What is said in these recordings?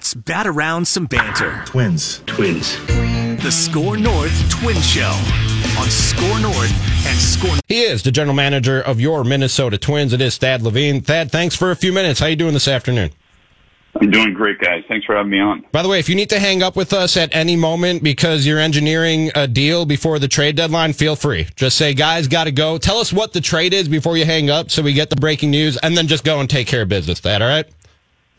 let's bat around some banter. Twins. Twins. The SKOR North Twin Show on SKOR North and Score. He is the general manager of your Minnesota Twins. It is Thad Levine. Thad, thanks for a few minutes. How you doing this afternoon? I'm doing great, guys. Thanks for having me on. By the way, if you need to hang up with us at any moment because you're engineering a deal before the trade deadline, feel free. Just say, guys, got to go. Tell us what the trade is before you hang up so we get the breaking news, and then just go and take care of business. That all right?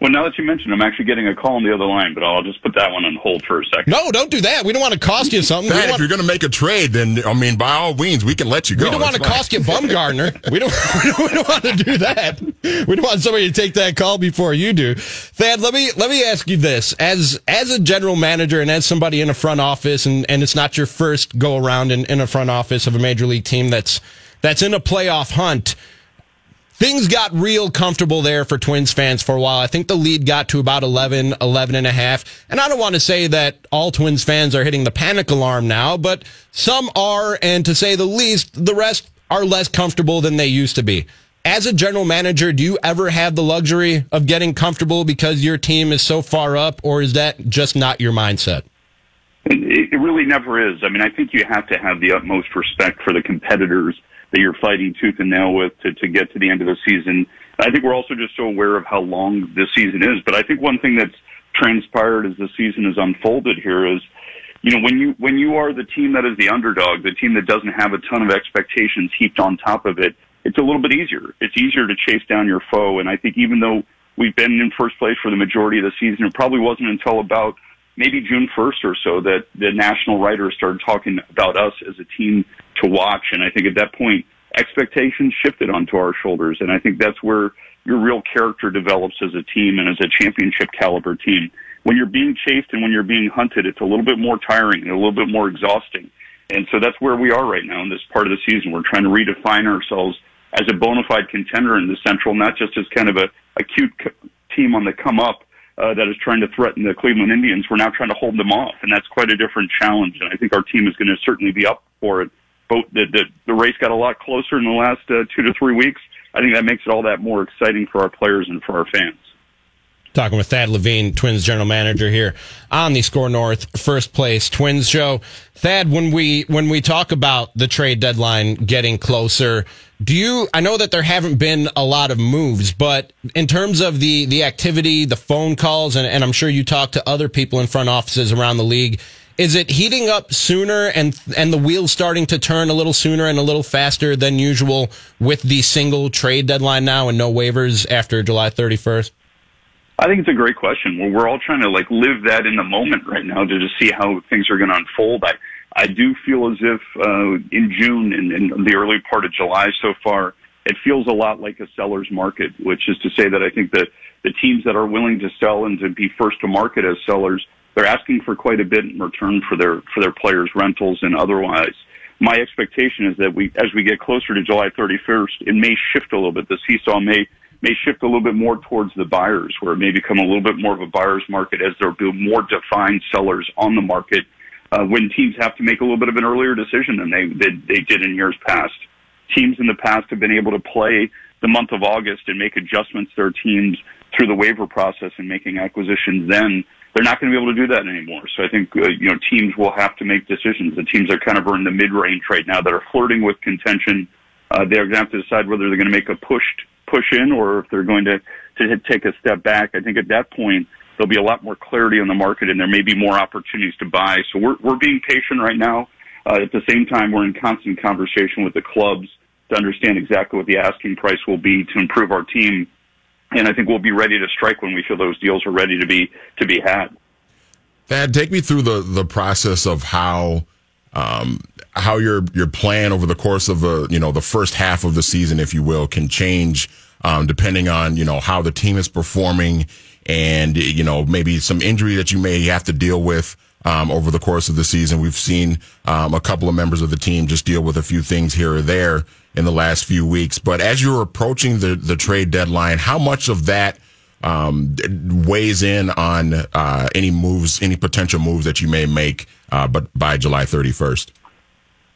Well, now that you mentioned, I'm actually getting a call on the other line, but I'll just put that one on hold for a second. No, don't do that. We don't want to cost you something. Thad, if you're going to make a trade, then I mean, by all means, we can let you go. we don't want to fine. cost you Bumgarner. we don't. We don't, we don't want to do that. We don't want somebody to take that call before you do. Thad, let me let me ask you this: as as a general manager and as somebody in a front office, and, and it's not your first go around in, in a front office of a major league team that's that's in a playoff hunt. Things got real comfortable there for Twins fans for a while. I think the lead got to about 11, 11 and a half. And I don't want to say that all Twins fans are hitting the panic alarm now, but some are. And to say the least, the rest are less comfortable than they used to be. As a general manager, do you ever have the luxury of getting comfortable because your team is so far up, or is that just not your mindset? It, really never is. I mean, I think you have to have the utmost respect for the competitors that you're fighting tooth and nail with to, to get to the end of the season. I think we're also just so aware of how long this season is. But I think one thing that's transpired as the season has unfolded here is, you know, when you when you are the team that is the underdog, the team that doesn't have a ton of expectations heaped on top of it, it's a little bit easier. It's easier to chase down your foe. And I think even though we've been in first place for the majority of the season, it probably wasn't until about maybe June 1st or so that the national writers started talking about us as a team to watch. And I think at that point, expectations shifted onto our shoulders. And I think that's where your real character develops as a team and as a championship caliber team. When you're being chased and when you're being hunted, it's a little bit more tiring and a little bit more exhausting. And so that's where we are right now in this part of the season. We're trying to redefine ourselves as a bona fide contender in the Central, not just as kind of a, a cute team on the come up, uh, that is trying to threaten the Cleveland Indians. We're now trying to hold them off, and that's quite a different challenge. And I think our team is going to certainly be up for it. Both the, the the race got a lot closer in the last uh, two to three weeks. I think that makes it all that more exciting for our players and for our fans. Talking with Thad Levine, Twins general manager here on the SKOR North First Place Twins show. Thad, when we when we talk about the trade deadline getting closer, do you? I know that there haven't been a lot of moves, but in terms of the the activity, the phone calls, and, and I'm sure you talk to other people in front offices around the league. Is it heating up sooner and and the wheels starting to turn a little sooner and a little faster than usual with the single trade deadline now and no waivers after July 31st? I think it's a great question. Well, we're all trying to like live that in the moment right now to just see how things are going to unfold. I, I do feel as if uh, in June and in the early part of July so far, it feels a lot like a seller's market, which is to say that I think that the teams that are willing to sell and to be first to market as sellers, they're asking for quite a bit in return for their for their players' rentals and otherwise. My expectation is that we, as we get closer to July 31st, it may shift a little bit. The seesaw may may shift a little bit more towards the buyers, where it may become a little bit more of a buyer's market as there will be more defined sellers on the market uh, when teams have to make a little bit of an earlier decision than they, they they did in years past. Teams in the past have been able to play the month of August and make adjustments to their teams through the waiver process and making acquisitions then. They're not going to be able to do that anymore. So I think uh, you know teams will have to make decisions. The teams are kind of are in the mid range right now that are flirting with contention. Uh, they're going to have to decide whether they're going to make a push push in or if they're going to to take a step back. I think at that point there'll be a lot more clarity on the market and there may be more opportunities to buy. So we're we're being patient right now. Uh, at the same time, we're in constant conversation with the clubs to understand exactly what the asking price will be to improve our team. And I think we'll be ready to strike when we feel those deals are ready to be to be had. Thad, take me through the the process of how um, how your your plan over the course of the you know the first half of the season, if you will, can change um, depending on you know how the team is performing and you know maybe some injury that you may have to deal with um, over the course of the season. We've seen um, a couple of members of the team just deal with a few things here or there in the last few weeks. But as you're approaching the the trade deadline, how much of that um, weighs in on uh, any moves, any potential moves that you may make, uh, but by July 31st?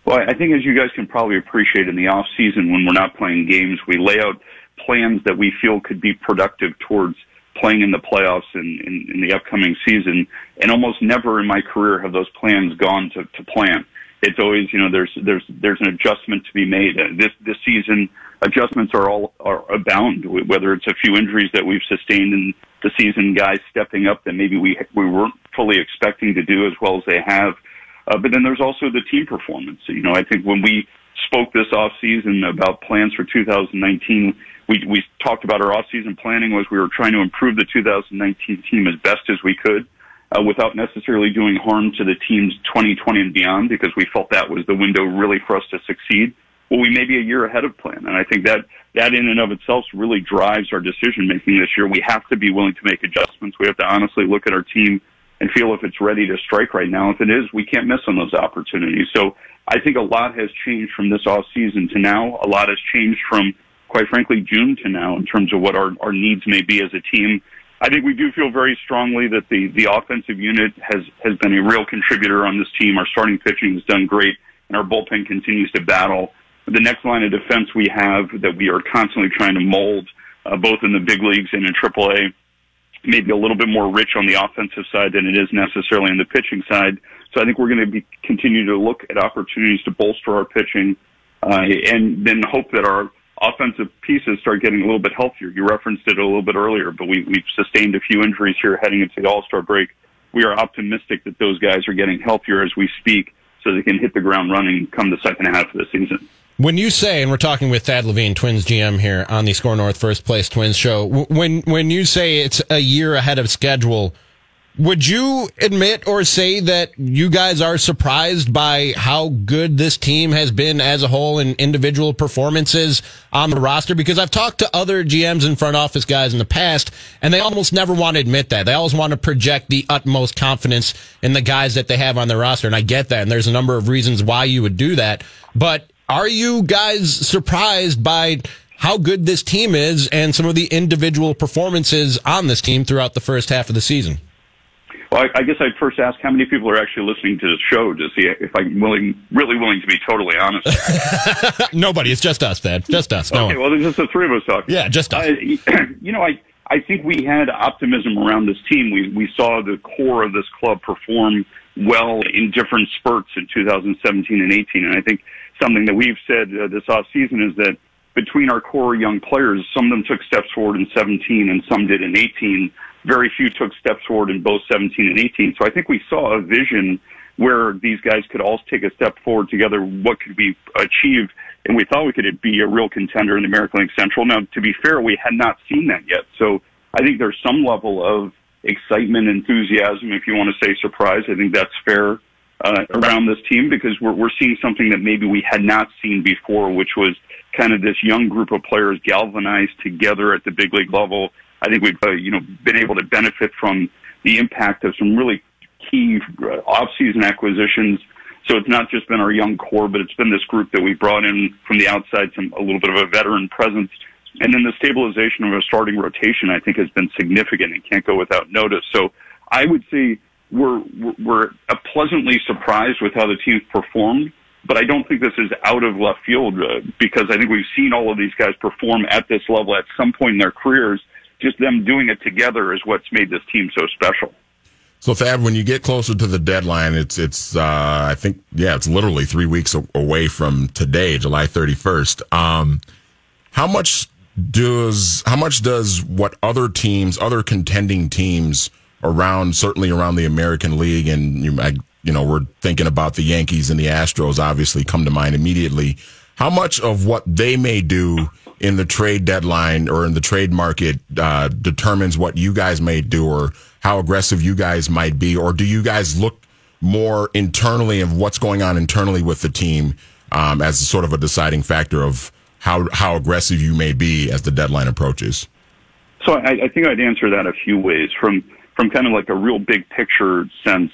Well, I think as you guys can probably appreciate in the off season when we're not playing games, we lay out plans that we feel could be productive towards playing in the playoffs in, in, in the upcoming season. And almost never in my career have those plans gone to, to plan. It's always, you know, there's, there's, there's an adjustment to be made. Uh, this, this season, adjustments are all, are abound, whether it's a few injuries that we've sustained in the season, guys stepping up that maybe we, we weren't fully expecting to do as well as they have. Uh, but then there's also the team performance. You know, I think when we spoke this off season about plans for 2019, we, we talked about our off-season planning was we were trying to improve the 2019 team as best as we could uh, without necessarily doing harm to the team's 2020 and beyond because we felt that was the window really for us to succeed. Well, we may be a year ahead of plan. And I think that that in and of itself really drives our decision making this year. We have to be willing to make adjustments. We have to honestly look at our team and feel if it's ready to strike right now. If it is, we can't miss on those opportunities. So I think a lot has changed from this off season to now. A lot has changed from quite frankly, June to now in terms of what our, our needs may be as a team. I think we do feel very strongly that the, the offensive unit has, has been a real contributor on this team. Our starting pitching has done great, and our bullpen continues to battle. The next line of defense we have that we are constantly trying to mold, uh, both in the big leagues and in AAA, maybe a little bit more rich on the offensive side than it is necessarily on the pitching side. So I think we're going to be continue to look at opportunities to bolster our pitching, uh, and then hope that our offensive pieces start getting a little bit healthier. You referenced it a little bit earlier, but we, we've sustained a few injuries here heading into the All-Star break. We are optimistic that those guys are getting healthier as we speak so they can hit the ground running come the second half of the season. When you say, and we're talking with Thad Levine, Twins GM here on the SKOR North First Place Twins show, when when you say it's a year ahead of schedule, would you admit or say that you guys are surprised by how good this team has been as a whole in individual performances on the roster? Because I've talked to other GMs and front office guys in the past, and they almost never want to admit that. They always want to project the utmost confidence in the guys that they have on their roster. And I get that. And there's a number of reasons why you would do that. But are you guys surprised by how good this team is and some of the individual performances on this team throughout the first half of the season? Well, I, I guess I'd first ask how many people are actually listening to the show to see if I'm willing, really willing to be totally honest. Nobody. It's just us, Thad. Just us. No okay. one. Well, there's just the three of us talking. Yeah, just us. Uh, you know, I I think we had optimism around this team. We we saw the core of this club perform well in different spurts in 2017 and 18, and I think something that we've said uh, this off season is that between our core young players, some of them took steps forward in 17 and some did in 18 very few took steps forward in both 17 and 18. So I think we saw a vision where these guys could all take a step forward together. What could we achieve? And we thought we could be a real contender in the American League Central. Now, to be fair, we had not seen that yet. So I think there's some level of excitement, enthusiasm, if you want to say surprise. I think that's fair uh, around this team because we're, we're seeing something that maybe we had not seen before, which was kind of this young group of players galvanized together at the big league level I think we've uh, you know been able to benefit from the impact of some really key uh, off-season acquisitions. So it's not just been our young core, but it's been this group that we brought in from the outside, some a little bit of a veteran presence, and then the stabilization of a starting rotation. I think has been significant and can't go without notice. So I would say we're we're pleasantly surprised with how the team's performed but I don't think this is out of left field uh, because I think we've seen all of these guys perform at this level at some point in their careers just them doing it together is what's made this team so special. So Thad, when you get closer to the deadline, it's it's uh, I think yeah, it's literally three weeks away from today, July thirty first. Um, how much does how much does what other teams, other contending teams around, certainly around the American League, and you, I, you know, we're thinking about the Yankees and the Astros, obviously come to mind immediately. How much of what they may do in the trade deadline or in the trade market uh, determines what you guys may do or how aggressive you guys might be? Or do you guys look more internally of what's going on internally with the team um, as sort of a deciding factor of how, how aggressive you may be as the deadline approaches? So I, I think I'd answer that a few ways from, from kind of like a real big picture sense.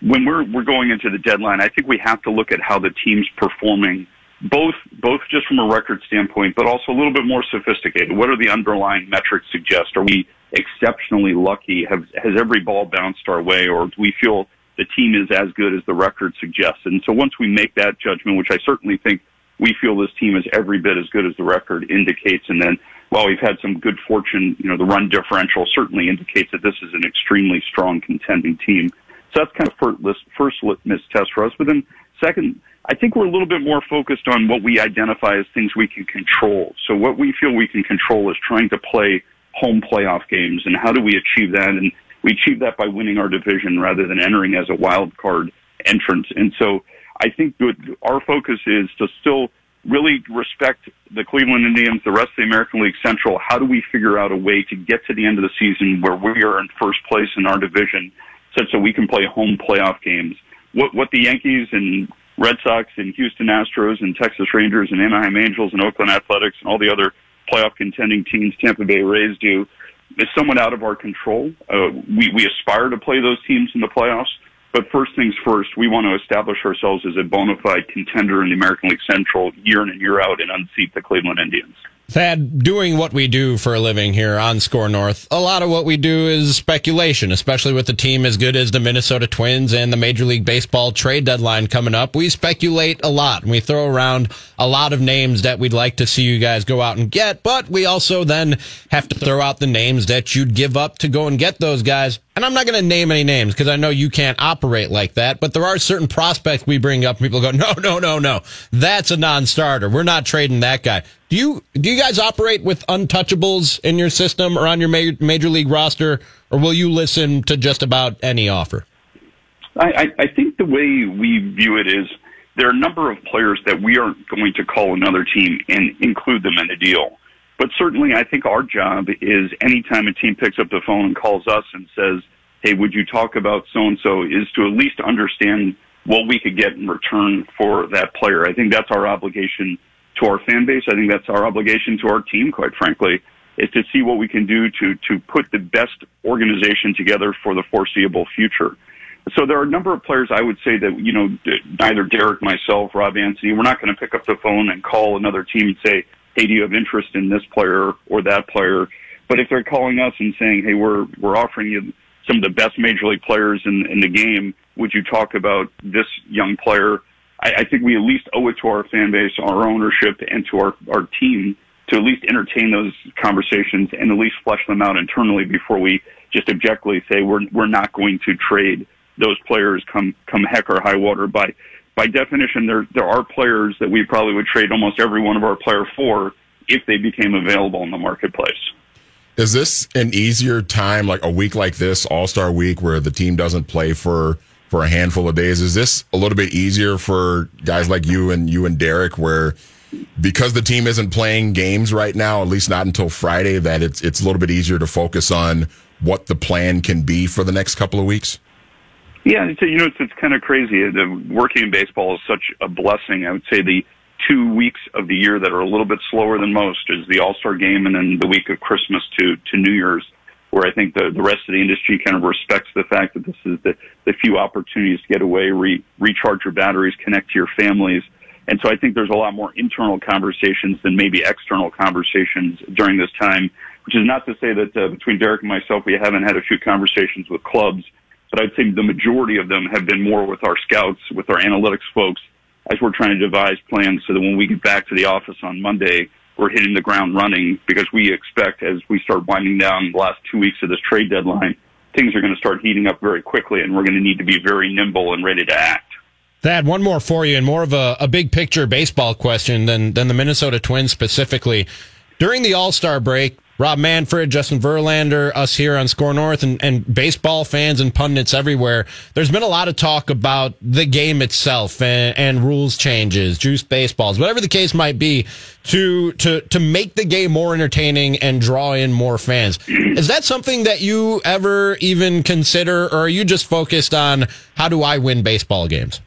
When we're, we're going into the deadline, I think we have to look at how the team's performing – both both just from a record standpoint, but also a little bit more sophisticated. What are the underlying metrics suggest? Are we exceptionally lucky? Have has every ball bounced our way, or do we feel the team is as good as the record suggests? And so once we make that judgment, which I certainly think we feel this team is every bit as good as the record indicates, and then while we've had some good fortune, you know, the run differential certainly indicates that this is an extremely strong contending team. So that's kind of first, first litmus test for us. But then second, I think we're a little bit more focused on what we identify as things we can control. So what we feel we can control is trying to play home playoff games and how do we achieve that? And we achieve that by winning our division rather than entering as a wild card entrant. And so I think our focus is to still really respect the Cleveland Indians, the rest of the American League Central. How do we figure out a way to get to the end of the season where we are in first place in our division such that we can play home playoff games? What, what the Yankees and Red Sox and Houston Astros and Texas Rangers and Anaheim Angels and Oakland Athletics and all the other playoff contending teams, Tampa Bay Rays do, is somewhat out of our control. Uh, we, we aspire to play those teams in the playoffs, but first things first, we want to establish ourselves as a bona fide contender in the American League Central year in and year out and unseat the Cleveland Indians. Thad, doing what we do for a living here on SKOR North, a lot of what we do is speculation, especially with a team as good as the Minnesota Twins and the Major League Baseball trade deadline coming up. We speculate a lot and we throw around a lot of names that we'd like to see you guys go out and get, but we also then have to throw out the names that you'd give up to go and get those guys. And I'm not going to name any names because I know you can't operate like that, but there are certain prospects we bring up and people go, no, no, no, no. That's a non-starter. We're not trading that guy. Do you do you guys operate with untouchables in your system or on your major, major league roster, or will you listen to just about any offer? I, I think the way we view it is there are a number of players that we aren't going to call another team and include them in a deal. But certainly, I think our job is anytime a team picks up the phone and calls us and says, "Hey, would you talk about so and so?" is to at least understand what we could get in return for that player. I think that's our obligation to our fan base. I think that's our obligation to our team, quite frankly, is to see what we can do to, to put the best organization together for the foreseeable future. So there are a number of players I would say that, you know, neither Derek, myself, Rob Antony, we're not going to pick up the phone and call another team and say, hey, do you have interest in this player or that player? But if they're calling us and saying, hey, we're, we're offering you some of the best major league players in, in the game, would you talk about this young player? I, I think we at least owe it to our fan base, our ownership, and to our, our team to at least entertain those conversations and at least flesh them out internally before we just objectively say we're we're not going to trade those players come come heck or high water. By by definition, there there are players that we probably would trade almost every one of our player for if they became available in the marketplace. Is this an easier time, like a week like this, All Star Week, where the team doesn't play for for a handful of days. Is this a little bit easier for guys like you and you and Derek, where because the team isn't playing games right now, at least not until Friday, that it's it's a little bit easier to focus on what the plan can be for the next couple of weeks? Yeah, so, you know, it's, it's kind of crazy. Uh, the, working in baseball is such a blessing. I would say the two weeks of the year that are a little bit slower than most is the All Star game and then the week of Christmas to to New Year's where I think the, the rest of the industry kind of respects the fact that this is the, the few opportunities to get away, re, recharge your batteries, connect to your families. And so I think there's a lot more internal conversations than maybe external conversations during this time, which is not to say that uh, between Derek and myself, we haven't had a few conversations with clubs, but I'd say the majority of them have been more with our scouts, with our analytics folks, as we're trying to devise plans so that when we get back to the office on Monday, we're hitting the ground running because we expect as we start winding down the last two weeks of this trade deadline, things are going to start heating up very quickly and we're going to need to be very nimble and ready to act. Thad, one more for you and more of a, a big picture baseball question than, than the Minnesota Twins specifically. During the All Star break, Rob Manfred, Justin Verlander, us here on SKOR North, and, and baseball fans and pundits everywhere. There's been a lot of talk about the game itself and, and rules changes, juice baseballs, whatever the case might be, to to to make the game more entertaining and draw in more fans. Is that something that you ever even consider, or are you just focused on how do I win baseball games?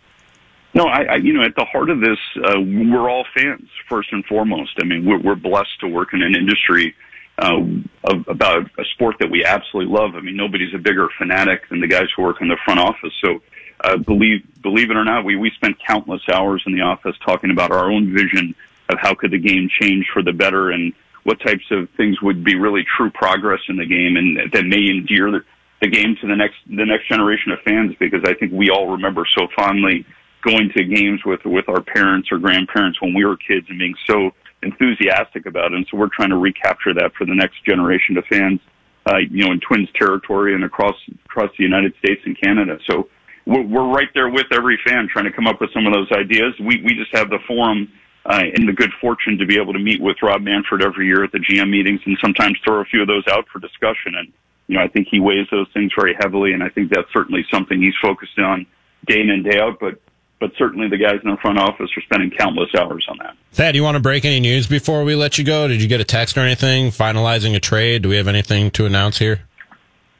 No, I, I you know at the heart of this, uh, we're all fans first and foremost. I mean, we're, we're blessed to work in an industry uh, about a sport that we absolutely love. I mean, nobody's a bigger fanatic than the guys who work in the front office. So, uh, believe believe it or not, we we spent countless hours in the office talking about our own vision of how could the game change for the better and what types of things would be really true progress in the game and that may endear the, the game to the next the next generation of fans. Because I think we all remember so fondly going to games with with our parents or grandparents when we were kids and being so enthusiastic about. And so we're trying to recapture that for the next generation of fans, uh, you know, in Twins territory and across across the United States and Canada. So we're, we're right there with every fan trying to come up with some of those ideas. We we just have the forum. Uh, and the good fortune to be able to meet with Rob Manfred every year at the GM meetings and sometimes throw a few of those out for discussion. And, you know, I think he weighs those things very heavily. And I think that's certainly something he's focused on day in and day out. But but certainly the guys in the front office are spending countless hours on that. Thad, do you want to break any news before we let you go? Did you get a text or anything finalizing a trade? Do we have anything to announce here?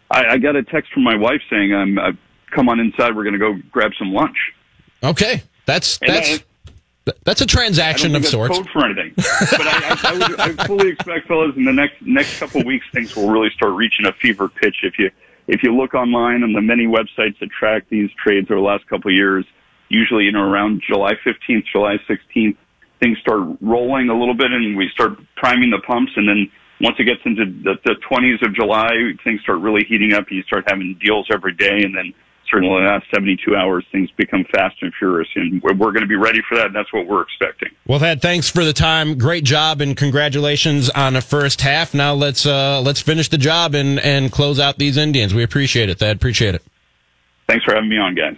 I, I got a text from my wife saying, "I'm uh, come on inside. We're going to go grab some lunch." Okay, that's that's. that's a transaction of sorts. Code for anything, but I, I, I, would, I fully expect, fellas, in the next next couple of weeks, things will really start reaching a fever pitch. If you if you look online on the many websites that track these trades over the last couple of years, usually, you know, around July 15th, July 16th, things start rolling a little bit and we start priming the pumps. And then once it gets into the, the 20s of July, things start really heating up. You start having deals every day. And then certainly the last 72 hours, things become fast and furious. And we're, we're going to be ready for that. And that's what we're expecting. Well, Thad, thanks for the time. Great job and congratulations on the first half. Now let's, uh, let's finish the job and, and close out these Indians. We appreciate it, Thad. Appreciate it. Thanks for having me on, guys.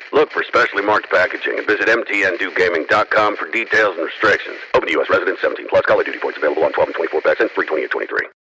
Look for specially marked packaging and visit mtndewgaming.com for details and restrictions. Open to U.S. residents 17 plus. Call of Duty points available on 12 and 24 packs and free 2823.